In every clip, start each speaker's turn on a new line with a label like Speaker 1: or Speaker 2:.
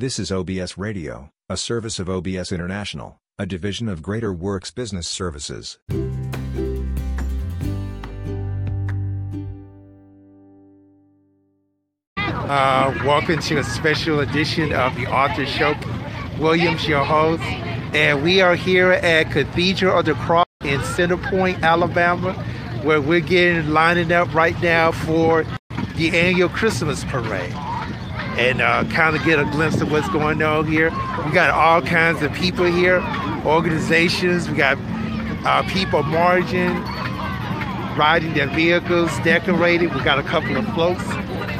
Speaker 1: This is OBS Radio, a service of OBS International, a division of Greater Works Business Services.
Speaker 2: Uh, welcome to a special edition of the Author Show. Williams, your host, and we are here at Cathedral of the Cross in Center Point, Alabama, where we're getting lining up right now for the annual Christmas parade and uh, kind of get a glimpse of what's going on here. We got all kinds of people here, organizations. We got uh, people marching, riding their vehicles, decorated. We got a couple of floats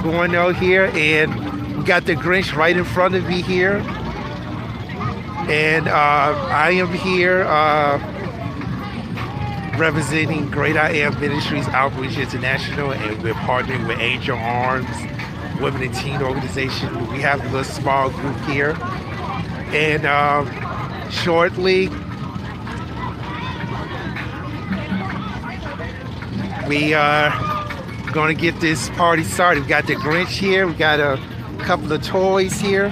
Speaker 2: going on here, and we got the Grinch right in front of me here. And uh, I am here uh, representing Great I Am Ministries Outreach International, and we're partnering with Angel Arms women and teen organization. We have a small group here. And um, shortly, we are going to get this party started. We got the Grinch here, we got a couple of toys here,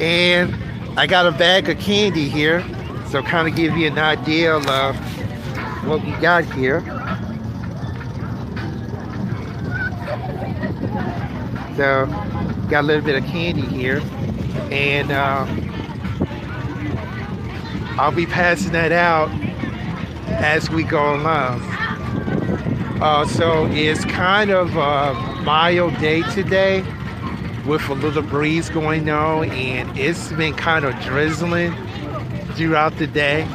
Speaker 2: and I got a bag of candy here. So kind of give you an idea of what we got here. So got a little bit of candy here, and uh, I'll be passing that out as we go along. Uh, so it's kind of a mild day today with a little breeze going on, and it's been kind of drizzling throughout the day.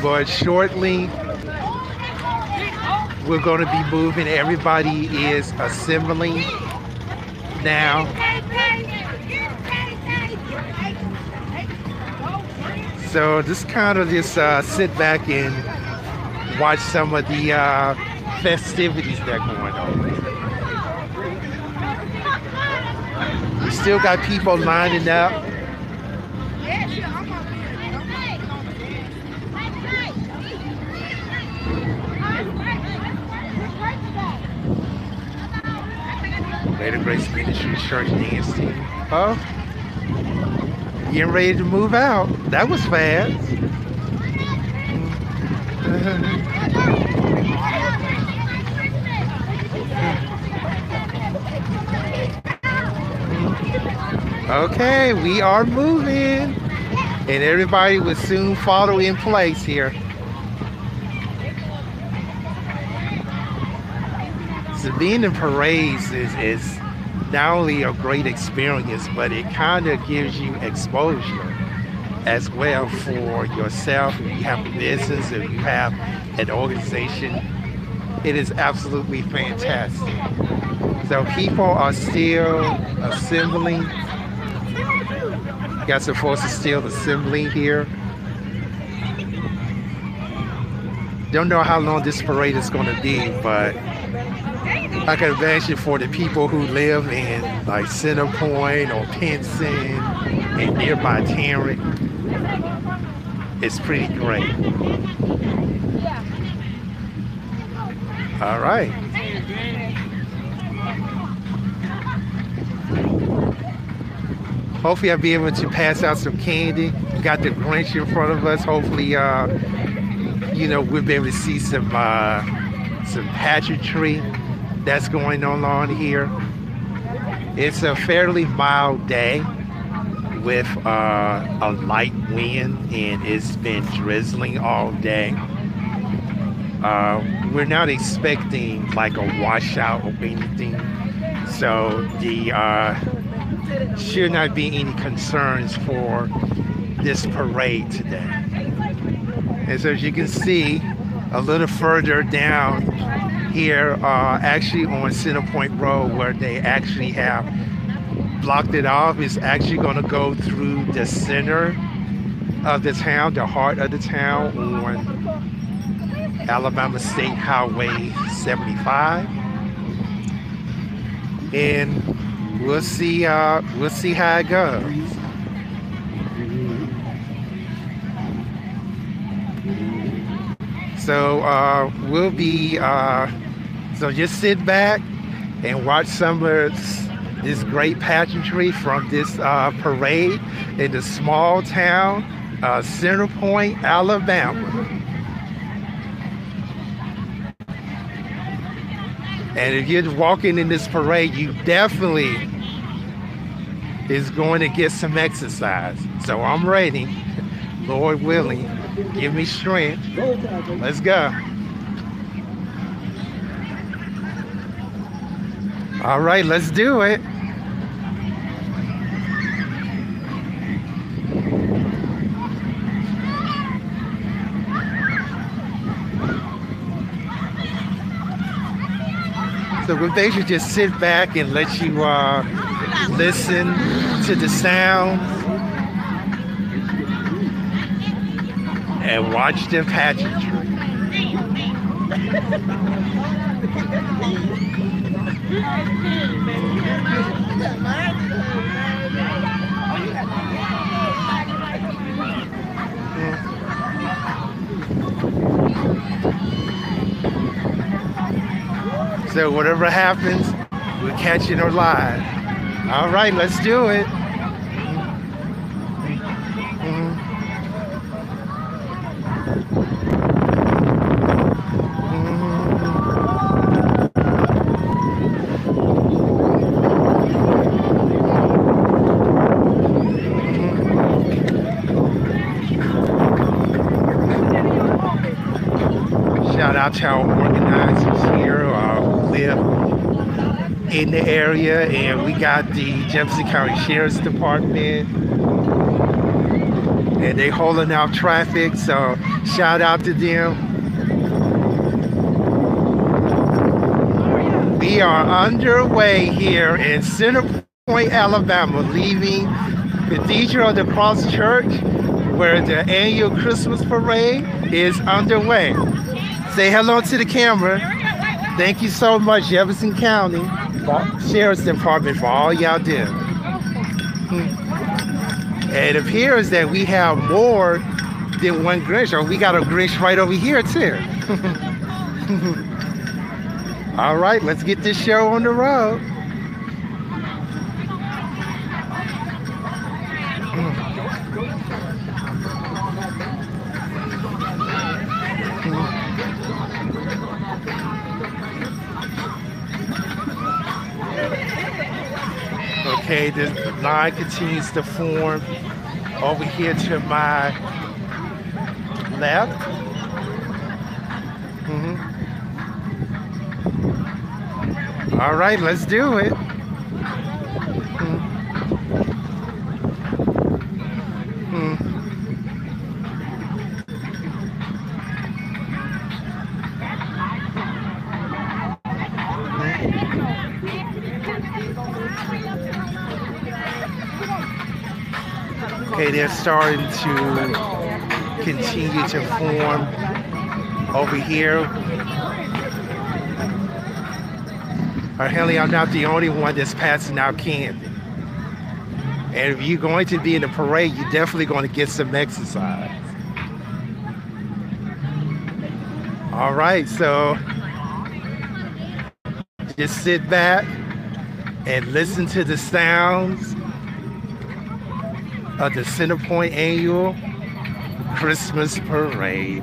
Speaker 2: But shortly, we're going to be moving. Everybody is assembling now. So just kind of just uh, sit back and watch some of the uh, festivities that going on. We still got people lining up. Greater Grace Ministry Church dance team. Huh? getting ready to move out. That was fast. okay, we are moving. And everybody will soon follow in place here. So being in parades is, is not only a great experience, but it kind of gives you exposure as well for yourself. If you have a business, if you have an organization, it is absolutely fantastic. So people are still assembling. Got some forces still assembling here. Don't know how long this parade is going to be, but I can imagine for the people who live in like Center Point or Pinson and nearby Tarrant, it's pretty great. All right. Hopefully I'll be able to pass out some candy. We got the Grinch in front of us. Hopefully, uh, you know, we'll be able to see some uh, some pageantry that's going on here. It's a fairly mild day with uh, a light wind and it's been drizzling all day. Uh, we're not expecting like a washout or anything, so the uh, should not be any concerns for this parade today. And so as you can see, a little further down here, uh, actually on Center Point Road, where they actually have blocked it off, is actually going to go through the center of the town, the heart of the town, on Alabama State Highway 75, and we'll see. Uh, we'll see how it goes. So uh, we'll be, uh, so just sit back and watch some of this great pageantry from this uh, parade in the small town uh, Center Point, Alabama. And if you're walking in this parade, you definitely is going to get some exercise. So I'm ready. Lord willing, give me strength. Let's go. All right, let's do it. So we basically just sit back and let you uh, listen to the sound and watch the pageantry. So whatever happens, we'll catch it live. All right, let's do it. Out to organizers here uh, live in the area, and we got the Jefferson County Sheriff's Department, and they holding out traffic. So shout out to them. We are underway here in Center Point, Alabama, leaving Cathedral of the Cross Church, where the annual Christmas parade is underway. Say hello to the camera. Thank you so much, Jefferson County Sheriff's Department, for all y'all do. Hmm. It appears that we have more than one Grinch, or we got a Grinch right over here too. all right, let's get this show on the road. Okay, the line continues to form over here to my left. Mhm. All right, let's do it. They're starting to continue to form over here. Apparently, I'm not the only one that's passing out candy. And if you're going to be in the parade, you're definitely going to get some exercise. All right, so just sit back and listen to the sounds of the Center Point Annual Christmas Parade.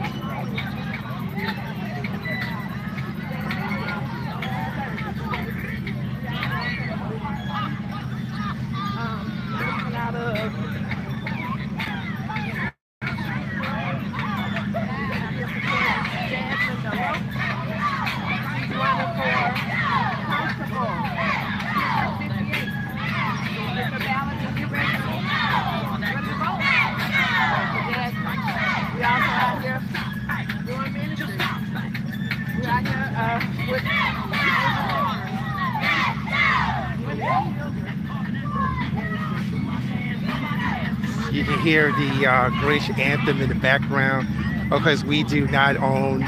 Speaker 2: Uh, Grinch anthem in the background because we do not own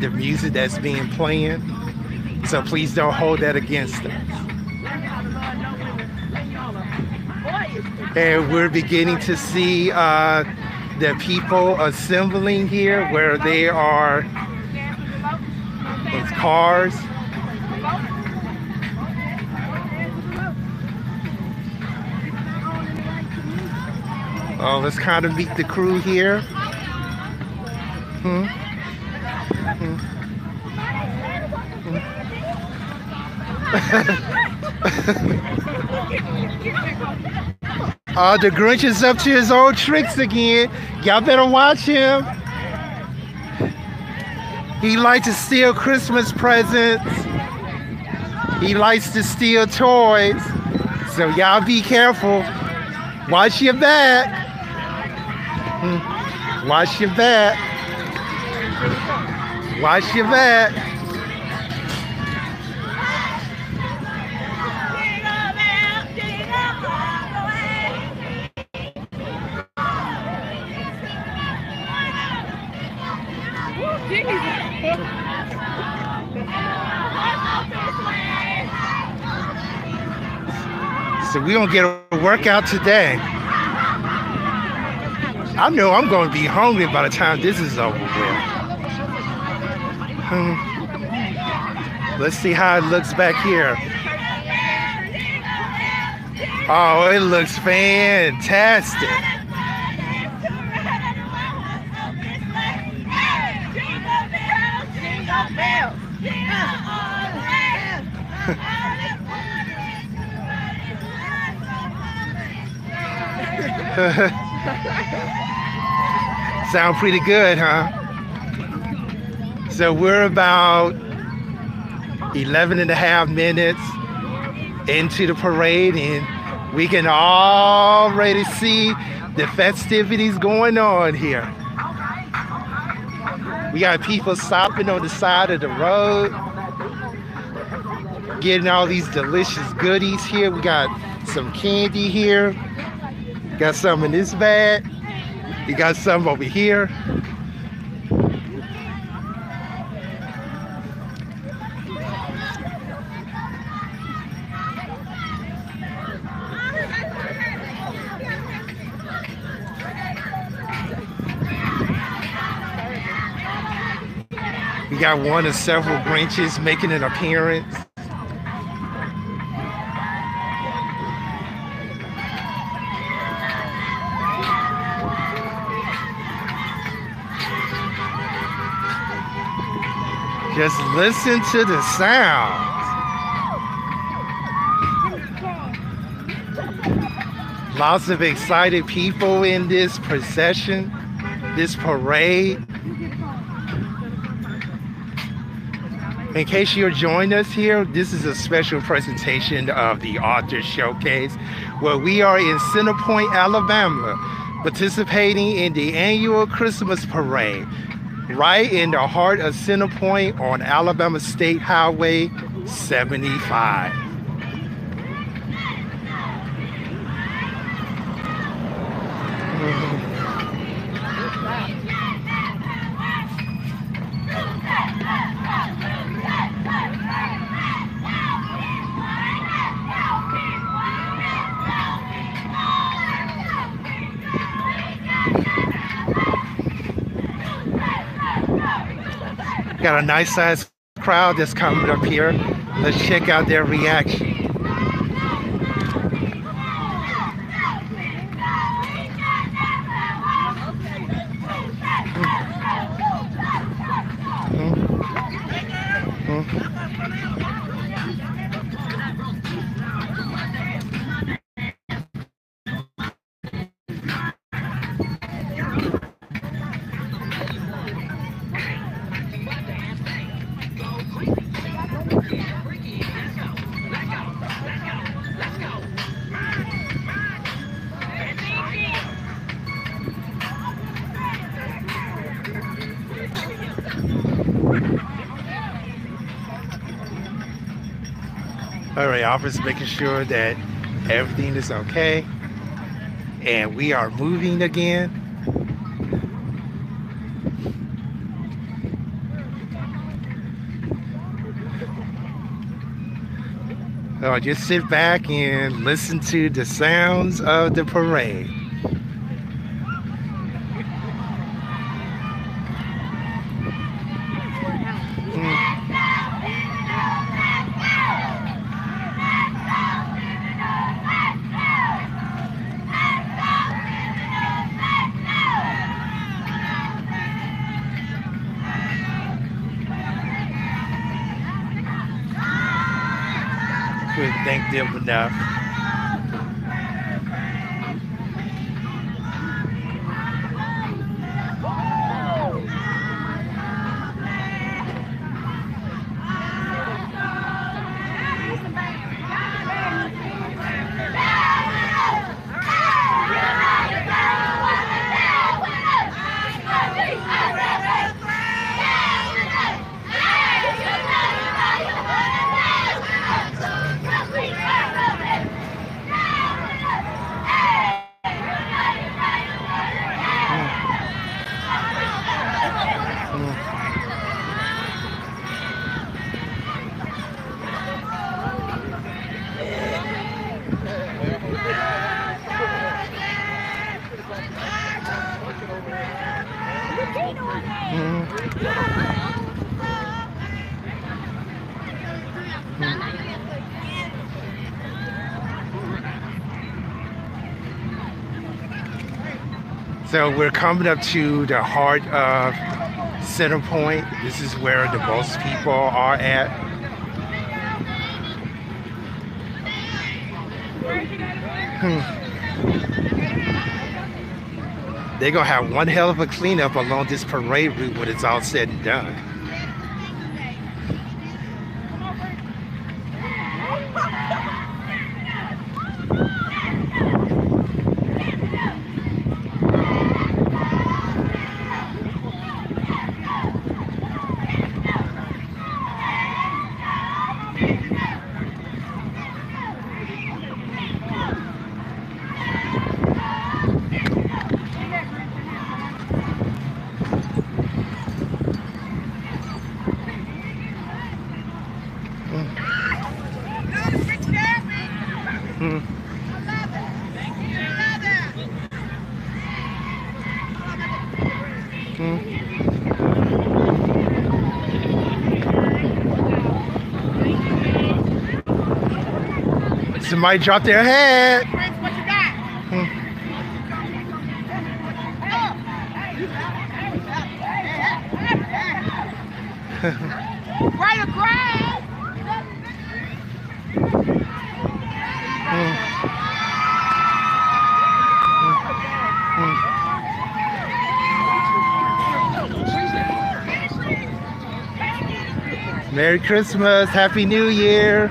Speaker 2: the music that's being playing. So please don't hold that against us. And we're beginning to see uh, the people assembling here where they are with cars. Oh, let's kind of meet the crew here. Hmm. Hmm. Oh, the Grinch is up to his old tricks again. Y'all better watch him. He likes to steal Christmas presents. He likes to steal toys. So y'all be careful. Watch your back. Watch your back. Watch your back. So we gonna get a workout today. I know I'm gonna be hungry by the time this is over with. Hmm. Let's see how it looks back here. Oh, it looks fantastic. Sound pretty good, huh? So we're about 11 and a half minutes into the parade and we can already see the festivities going on here. We got people stopping on the side of the road, getting all these delicious goodies here. We got some candy here. Got some in this bag. You got some over here. We got one of several Grinches making an appearance. Just listen to the sound. Lots of excited people in this procession, this parade. In case you're joining us here, this is a special presentation of the Author Showcase, where we are in Center Point, Alabama, participating in the annual Christmas parade right in the heart of Center Point on Alabama State Highway 75. A nice sized crowd that's coming up here. Let's check out their reaction. Right, officer making sure that everything is okay. And we are moving again. So just sit back and listen to the sounds of the parade. Couldn't thank So we're coming up to the heart of Center Point. This is where the most people are at. Hmm. They're gonna have one hell of a cleanup along this parade route when it's all said and done. Somebody dropped their head.
Speaker 3: You crying?
Speaker 2: Merry Christmas, Happy New Year.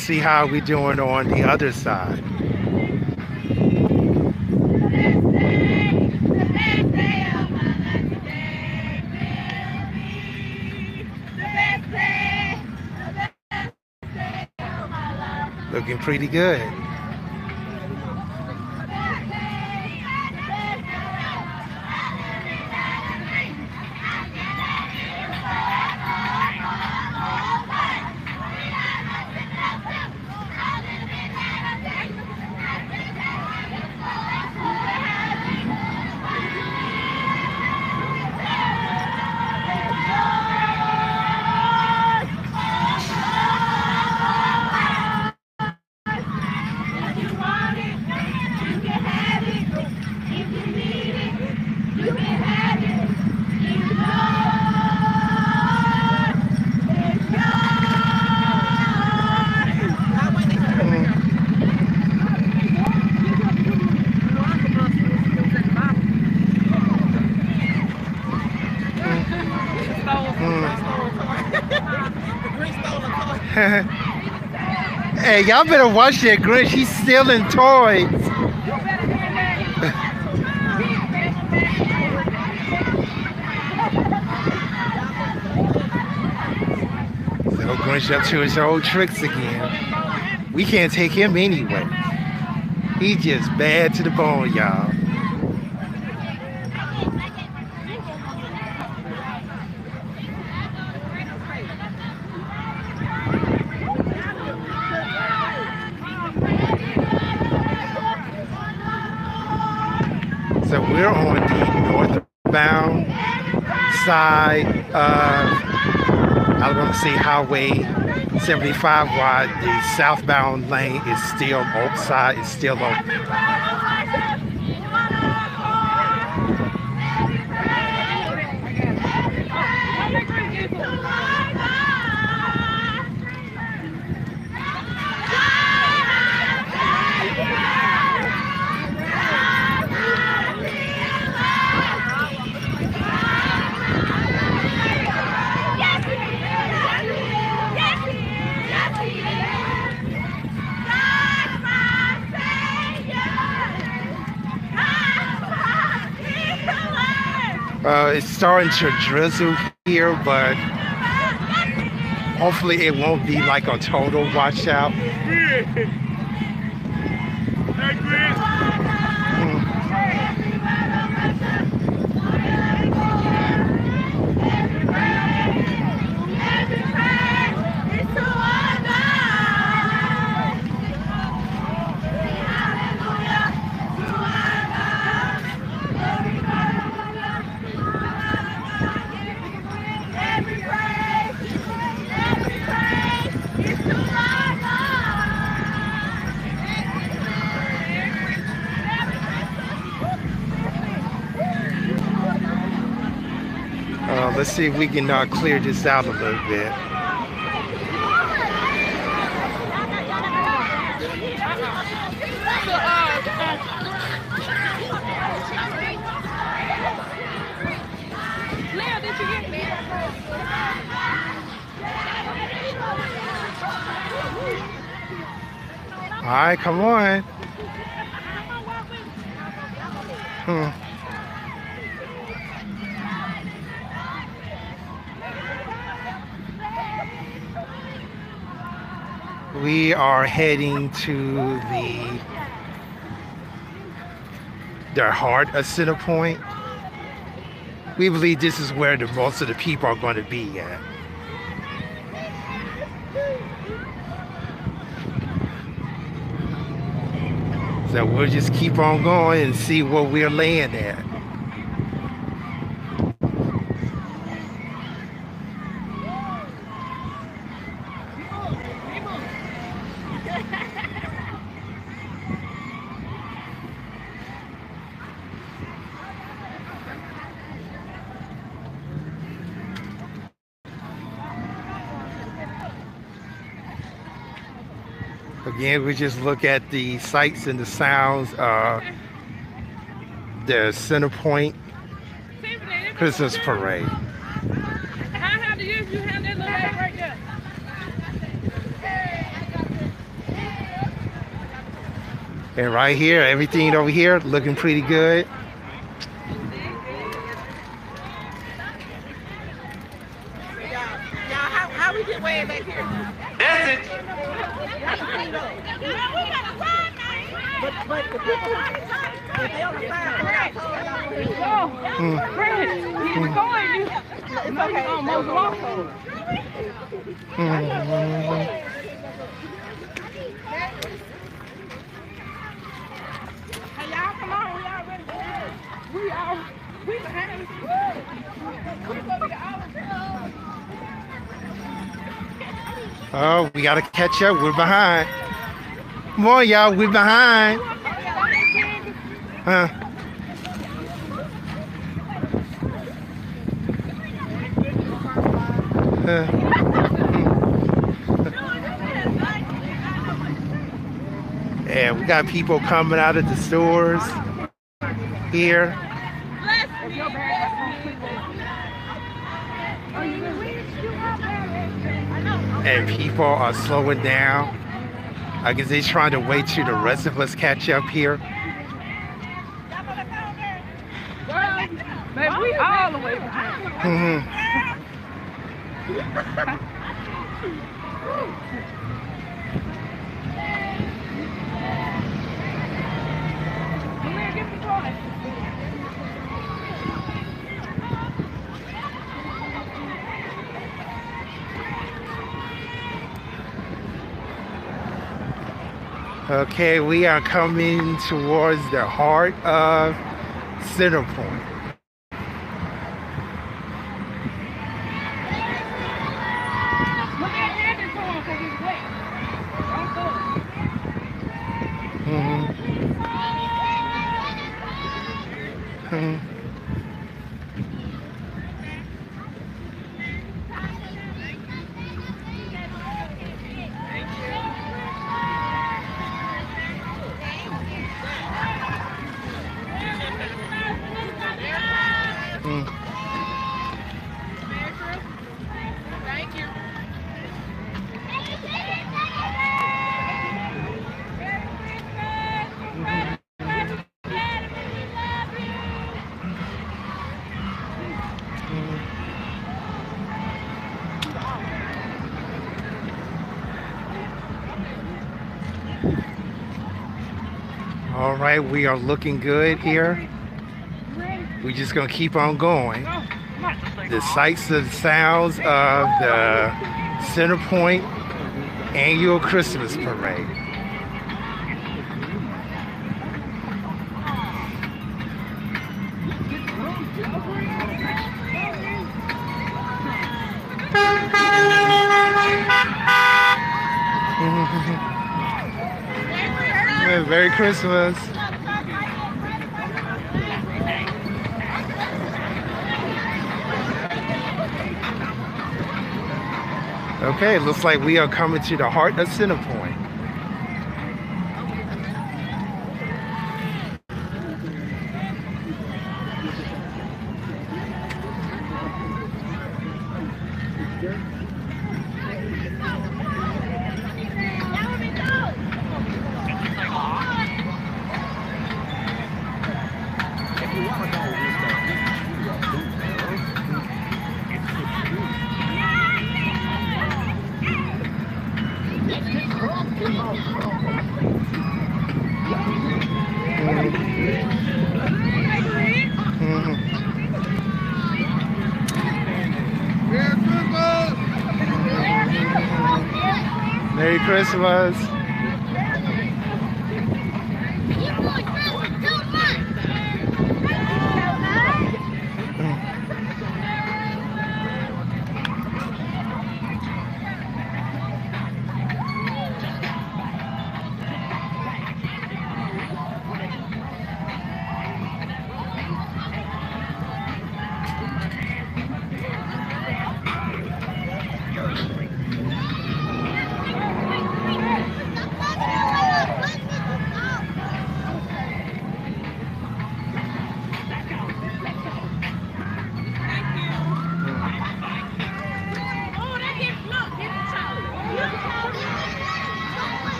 Speaker 2: Let's see how we doing on the other side. Looking pretty good. Hey, y'all better watch that Grinch. He's stealing toys. so Grinch up to his old tricks again. We can't take him anyway. He just bad to the bone, y'all. So we're on the northbound side of, to say Highway 75, while the southbound lane is still, outside is still open. Uh, it's starting to drizzle here, but hopefully it won't be like a total washout. Uh, let's see if we can uh, clear this out a little bit. All right, come on. Hmm. We are heading to the the heart of Center Point. We believe this is where the most of the people are going to be at. So we'll just keep on going and see where we're laying at. we just look at the sights and the sounds. Uh, the center point Christmas parade. And right here, everything over here looking pretty good. Oh, we gotta catch up. We're behind. Come on, y'all. We're behind. Huh? Uh, Yeah, we got people coming out of the stores here. And people are slowing down. I guess they're trying to wait till the rest of us catch up here.
Speaker 3: Baby, we all the way behind.
Speaker 2: Mhm.
Speaker 3: Come here, give me the toy.
Speaker 2: Okay, we are coming towards the heart of Center Point. All right, we are looking good here. We're just gonna keep on going. The sights and sounds of the Center Point annual Christmas parade. Christmas. Okay, looks like we are coming to the heart of Center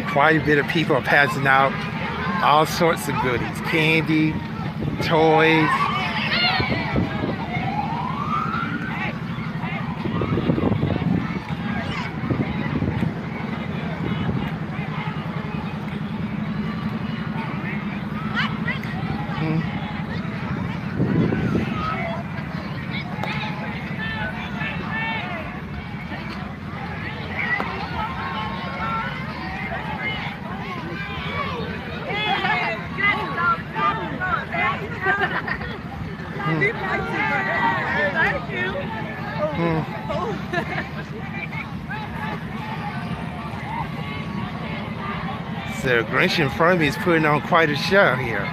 Speaker 2: got quite a bit of people are passing out all sorts of goodies, candy, toys.
Speaker 3: Thank you.
Speaker 2: So Grinch in front of me is putting on quite a show here.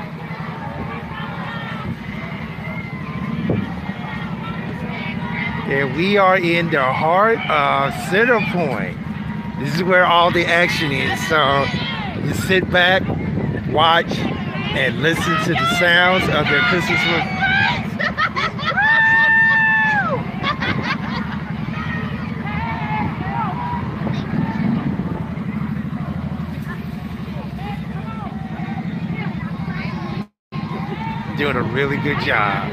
Speaker 2: And we are in the heart of Center Point. This is where all the action is. So you sit back, watch, and listen to the sounds of the Christmas. Doing a really good job.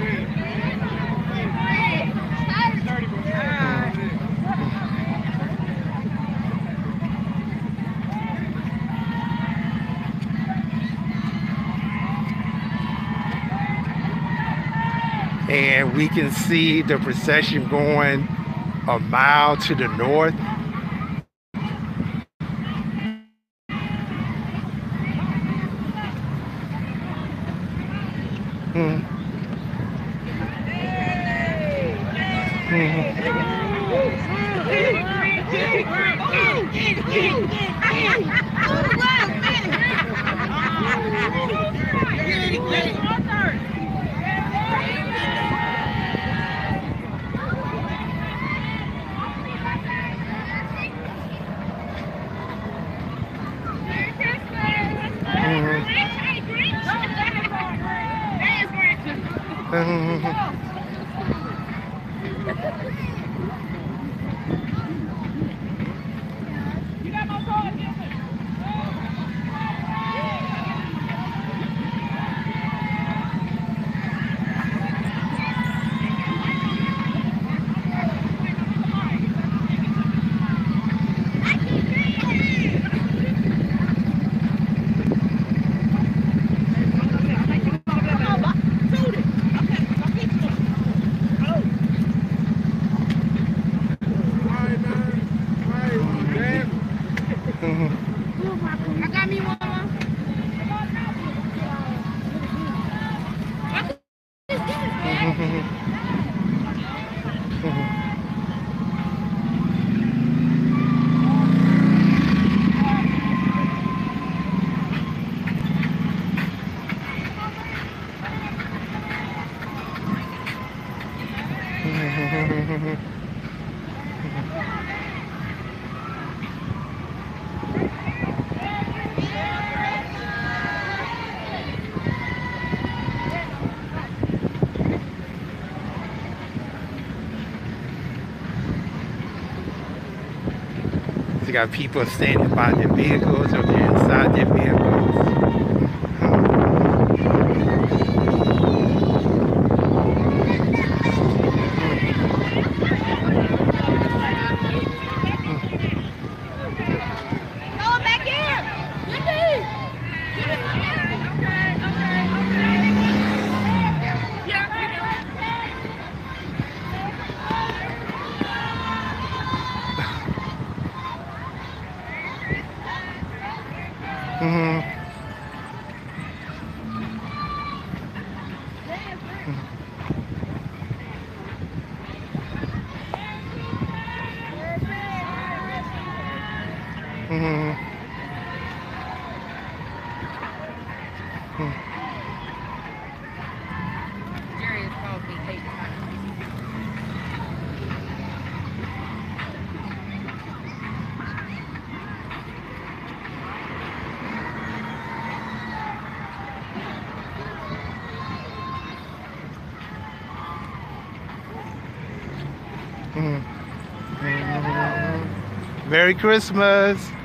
Speaker 2: and we can see the procession going a mile to the north.
Speaker 3: Got
Speaker 2: people standing by their vehicles or they're inside their vehicles.
Speaker 3: Go back in. Get me. Get it. Okay, okay, okay. Yeah,
Speaker 2: Mhm. Mhm.
Speaker 3: Jerry has called me eight times.
Speaker 2: Merry Christmas.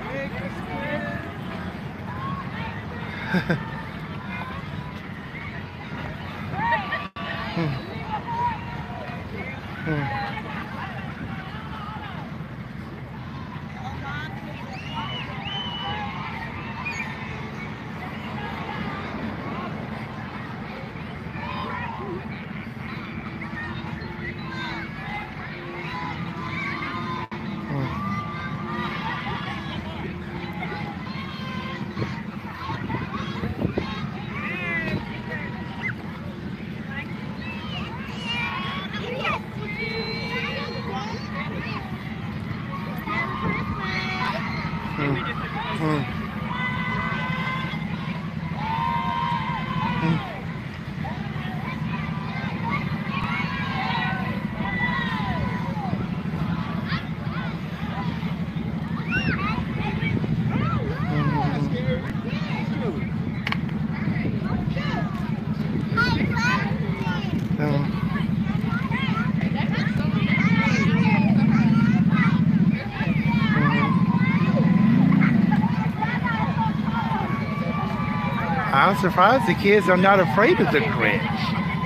Speaker 3: I'm surprised the kids are not afraid of the Grinch.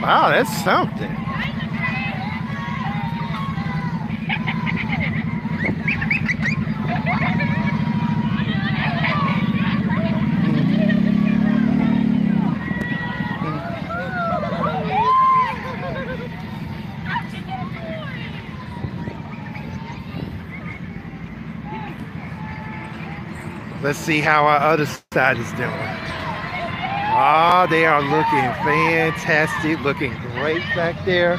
Speaker 3: Wow, that's something. Let's see how our other side is doing. Ah, oh, they are looking fantastic, looking great back there.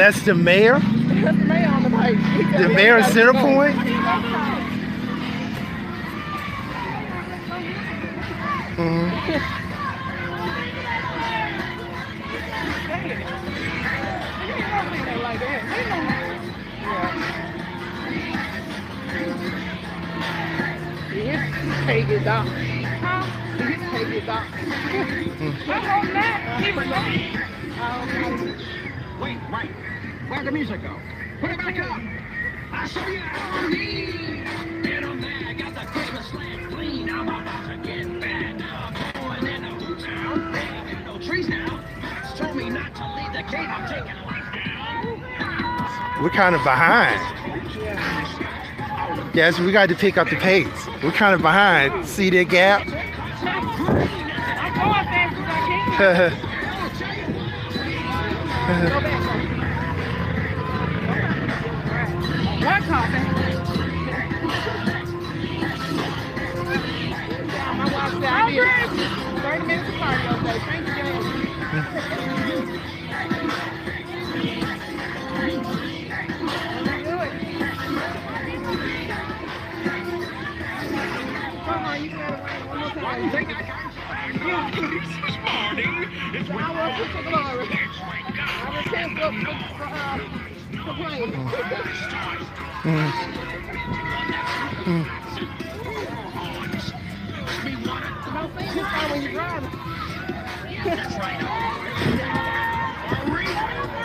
Speaker 2: that's the mayor? That's the mayor on the bike.
Speaker 3: The mayor of Center Point? kind of behind. Yes, we got to pick up the pace. We're kind of behind. See that gap?
Speaker 2: shit out when you drive. driving.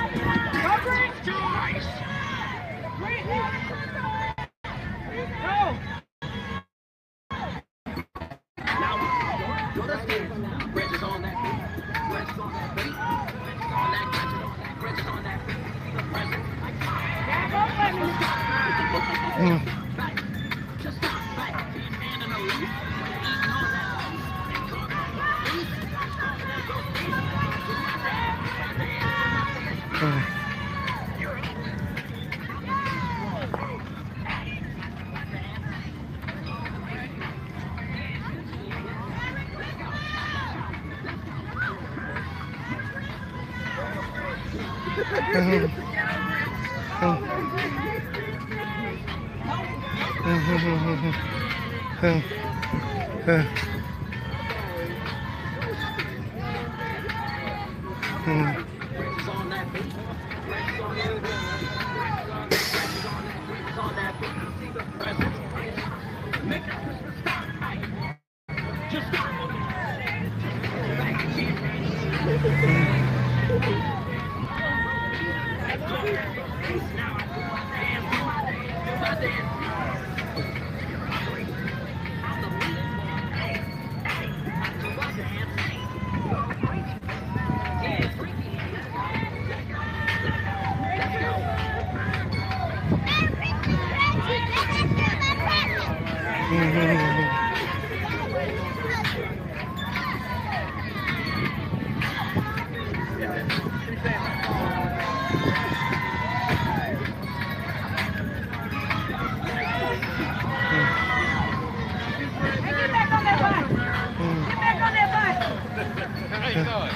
Speaker 2: Hello,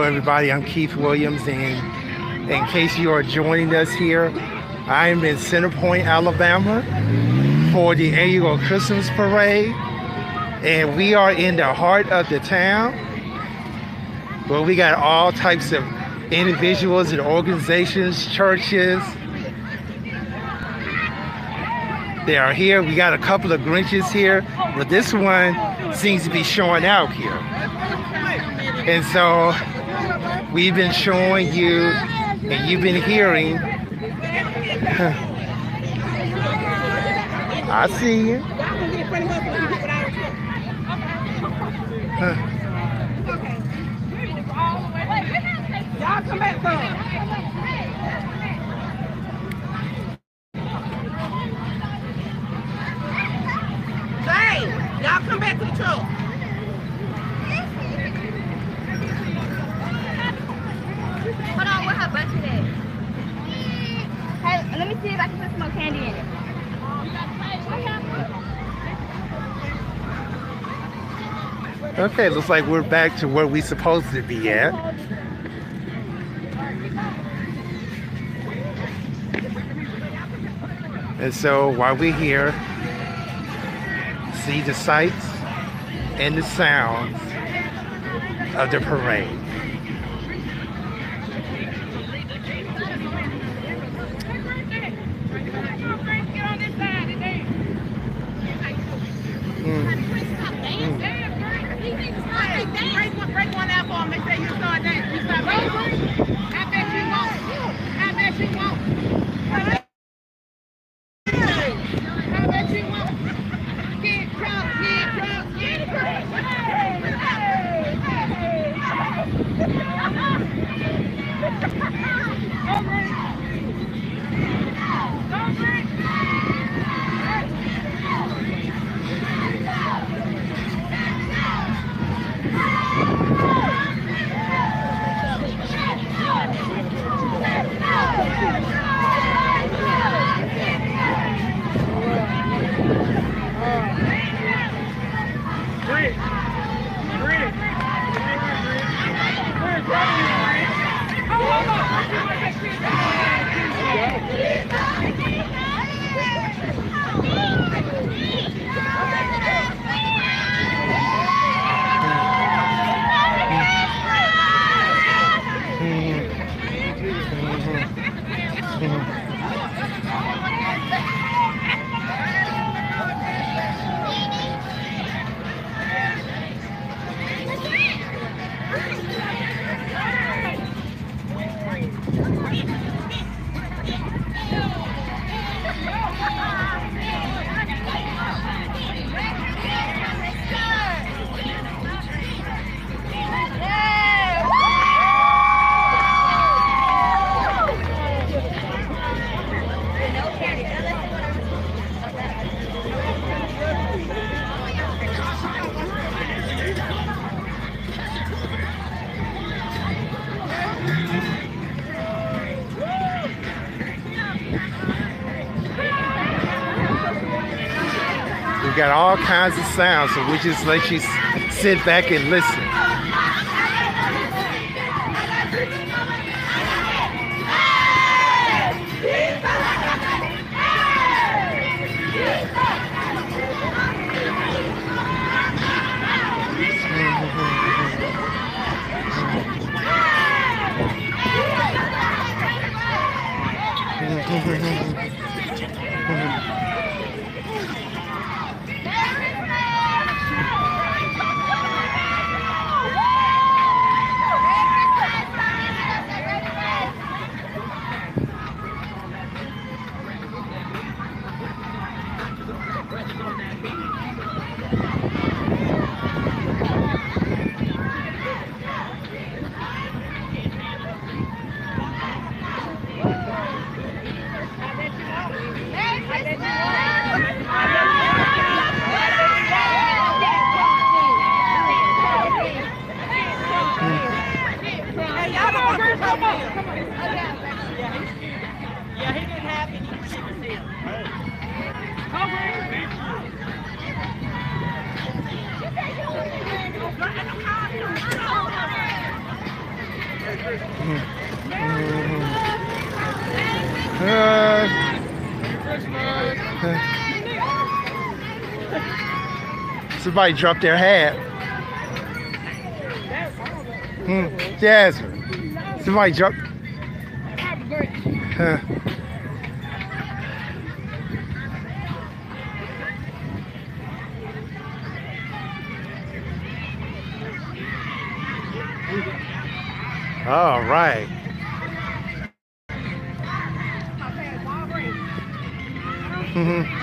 Speaker 2: everybody. I'm Keith Williams, and in case you are joining us here, I am in Center Point, Alabama, for the annual Christmas parade, and we are in the heart of the town. Where we got all types of individuals and organizations, churches. They are here. We got a couple of Grinches here, but this one seems to be showing out here. And so we've been showing you, and you've been hearing. I see you.
Speaker 3: Y'all come back some. Hey, y'all come back to the truck.
Speaker 4: Hold on, where her bucket at? Hey, let me see if I can put some more candy in it.
Speaker 2: Okay, looks like we're back to where we supposed to be at. And so while we're here, see the sights and the sounds of the parade. We got all kinds of sounds, so we just let you sit back and listen.
Speaker 3: Hey, y'all don't agree? Come on, come on.
Speaker 5: Yeah, he didn't have any receivers here.
Speaker 2: Uh, somebody dropped their hat. Hmm, Jasmine. Somebody dropped. Huh. All right. Mhm.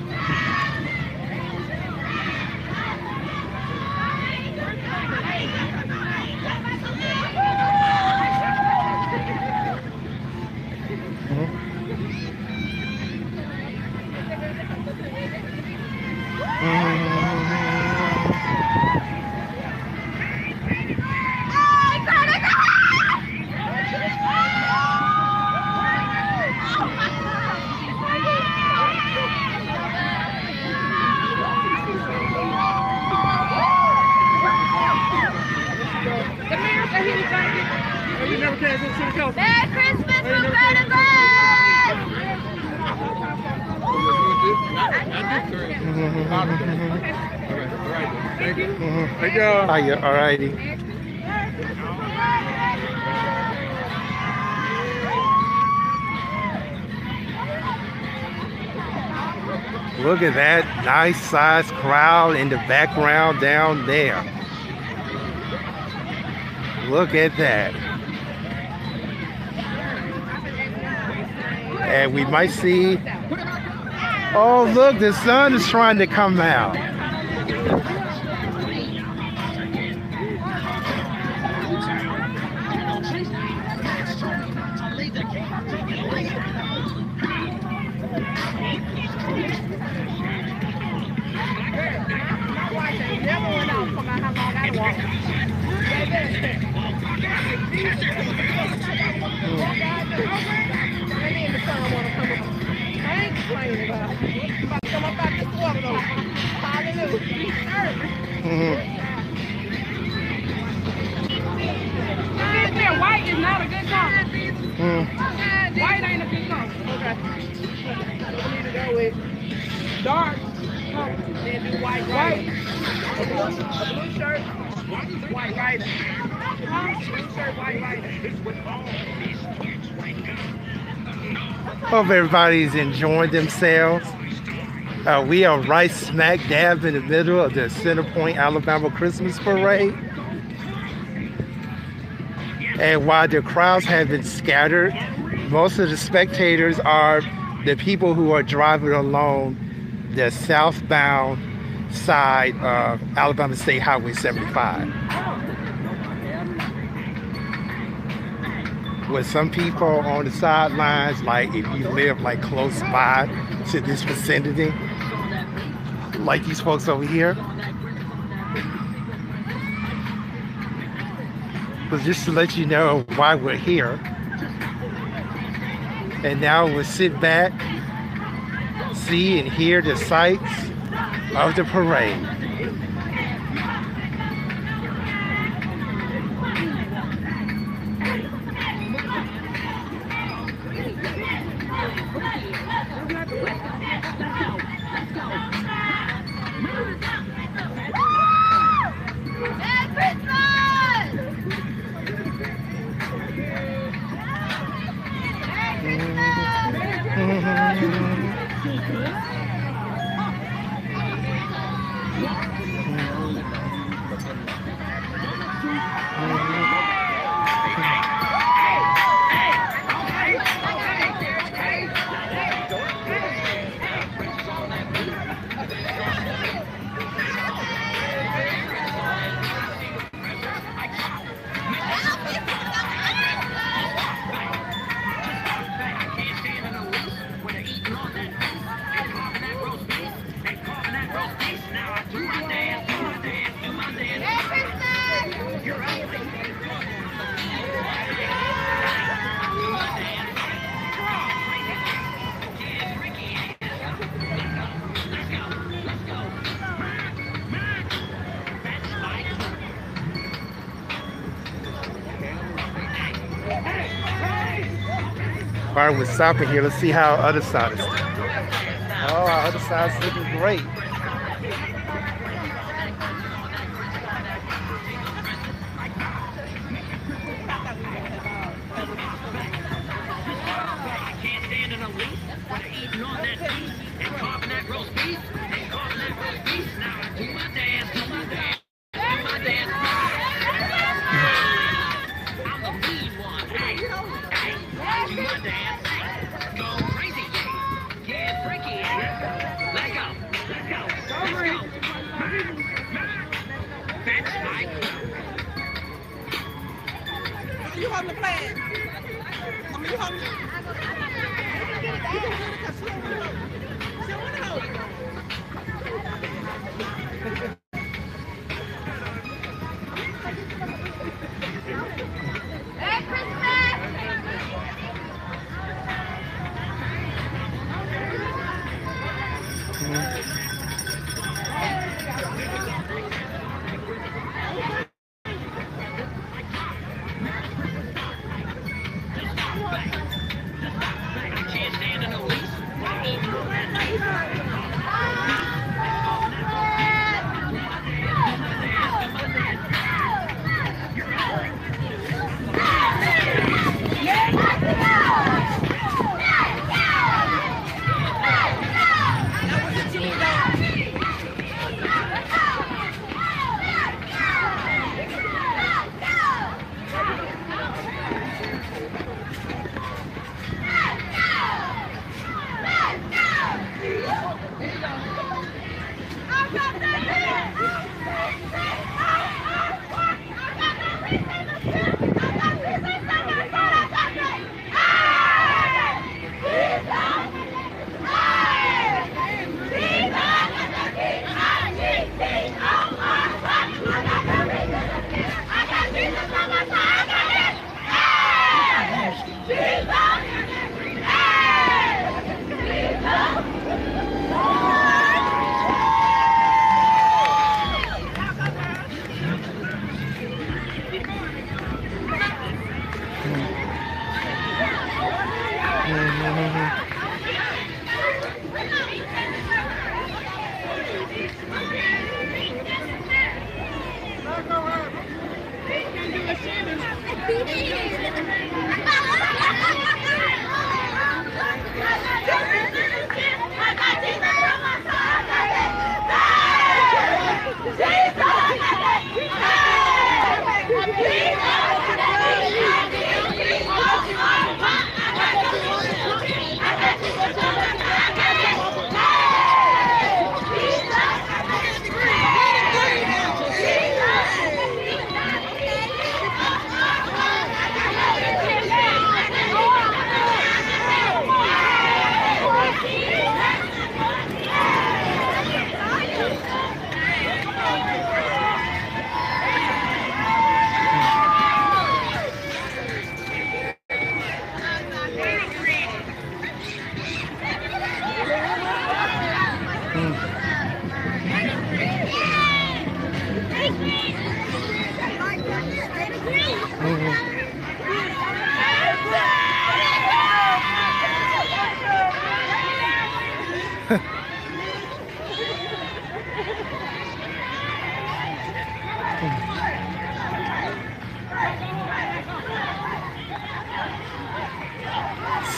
Speaker 3: The mayor said he was trying to get.
Speaker 5: You never came to the city council?
Speaker 4: Merry Christmas from Better
Speaker 5: Thank you.
Speaker 2: Mhm.
Speaker 5: Thank you.
Speaker 2: Oh, yeah, all righty. Look at that nice sized crowd in the background down there. Look at that. And we might see. Oh, look, the sun is trying to come out.
Speaker 3: Dark white, white. A blue, a blue shirt, white rider.
Speaker 2: Hope everybody's enjoying themselves. Uh, we are right smack dab in the middle of the Center Point, Alabama Christmas Parade. And while the crowds have been scattered, most of the spectators are the people who are driving along the southbound side of Alabama State Highway 75. With some people on the sidelines, like if you live like close by to this vicinity, like these folks over here. But just to let you know why we're here. And now we'll sit back see and hear the sights of the parade. with soccer here. Let's see how other side is. Oh, our other side's looking great.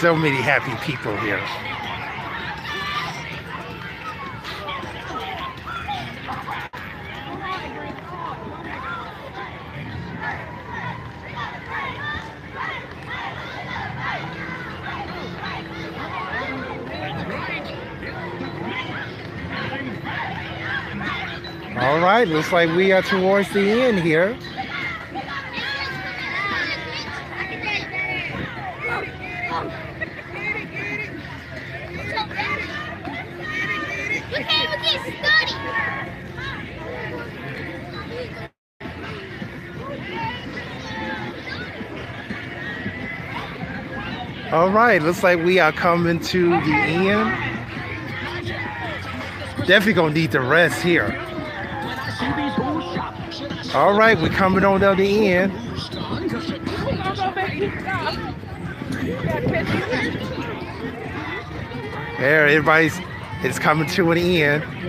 Speaker 2: So many happy people here. All right, looks like we are towards the end here. Right, looks like we are coming to the end. Definitely gonna need the rest here. All right, we're coming on to the end. There, everybody's it's coming to an end.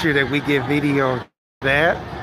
Speaker 2: Sure that we get video of that.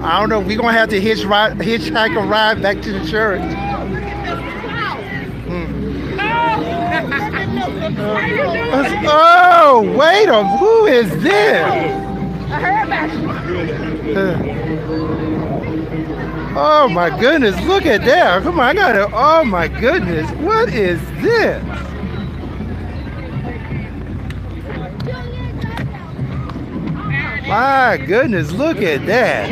Speaker 3: I don't know.
Speaker 2: We're gonna have to hitch ride, hitchhike a ride back to the church. Hmm. Oh, wait a who is this?
Speaker 3: I heard about.
Speaker 2: Oh my goodness, look at that. Come on, I gotta oh my goodness. What is this? My goodness, look at that.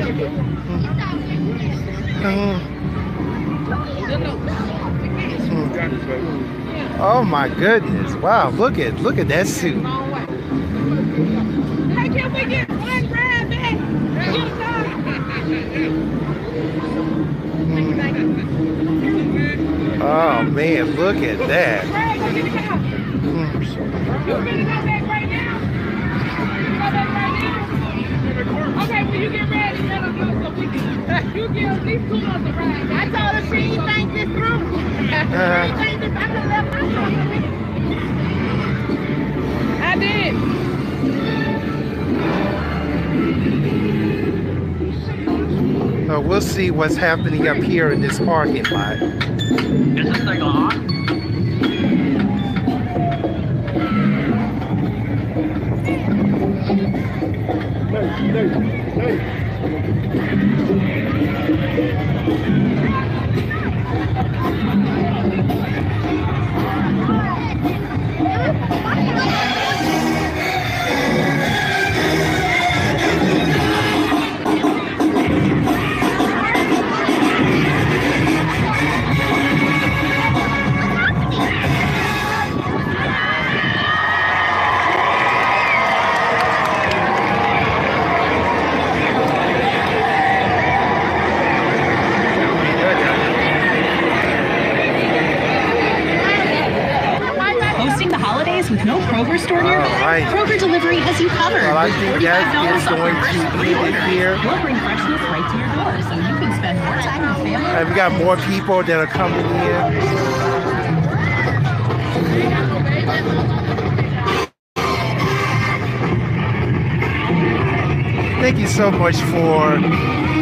Speaker 2: Uh-huh. Oh my goodness. Wow, look at look at that suit.
Speaker 3: Hey, can we get one grab?
Speaker 2: Oh man, look at that.
Speaker 3: Greg, go get the car. You ready to go back right now? Go back right now? Okay, when you get ready, let us know so we can. You give these two us a ride. I told her she ain't think this through.
Speaker 2: Uh,
Speaker 3: I did.
Speaker 2: so we'll see what's happening up here in this parking lot.
Speaker 6: Is this thing on?
Speaker 7: Hosting
Speaker 2: Well, I
Speaker 7: with
Speaker 2: think
Speaker 7: $45
Speaker 2: that is going to it here.
Speaker 7: We'll bring freshness right to your door so you can spend more time with family.
Speaker 2: And we got more people that are coming in. Thank you so much for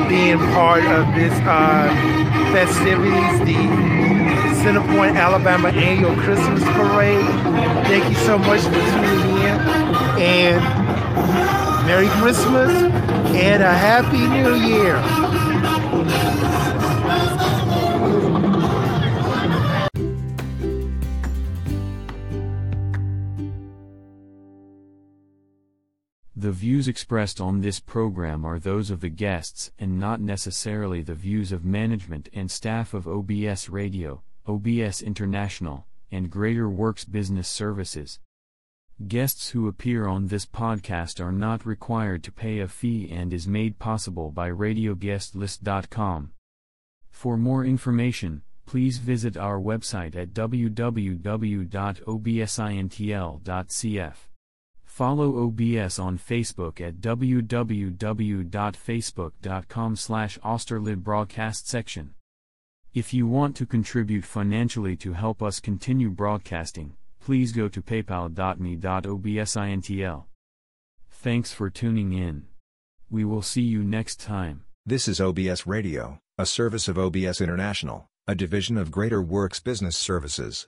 Speaker 2: being part of this uh, festivities, the Center Point, Alabama annual Christmas parade. Thank you so much for tuning in, and Merry Christmas and a Happy New Year.
Speaker 8: The views expressed on this program are those of the guests and not necessarily the views of management and staff of OBS Radio, OBS International, and Greater Works Business Services. Guests who appear on this podcast are not required to pay a fee and is made possible by radioguestlist.com. For more information, please visit our website at www.obsintl.cf. Follow OBS on Facebook at www.facebook.com slash section. If you want to contribute financially to help us continue broadcasting, please go to paypal.me.obsintl. Thanks for tuning in. We will see you next time.
Speaker 1: This is OBS Radio, a service of OBS International, a division of Greater Works Business Services.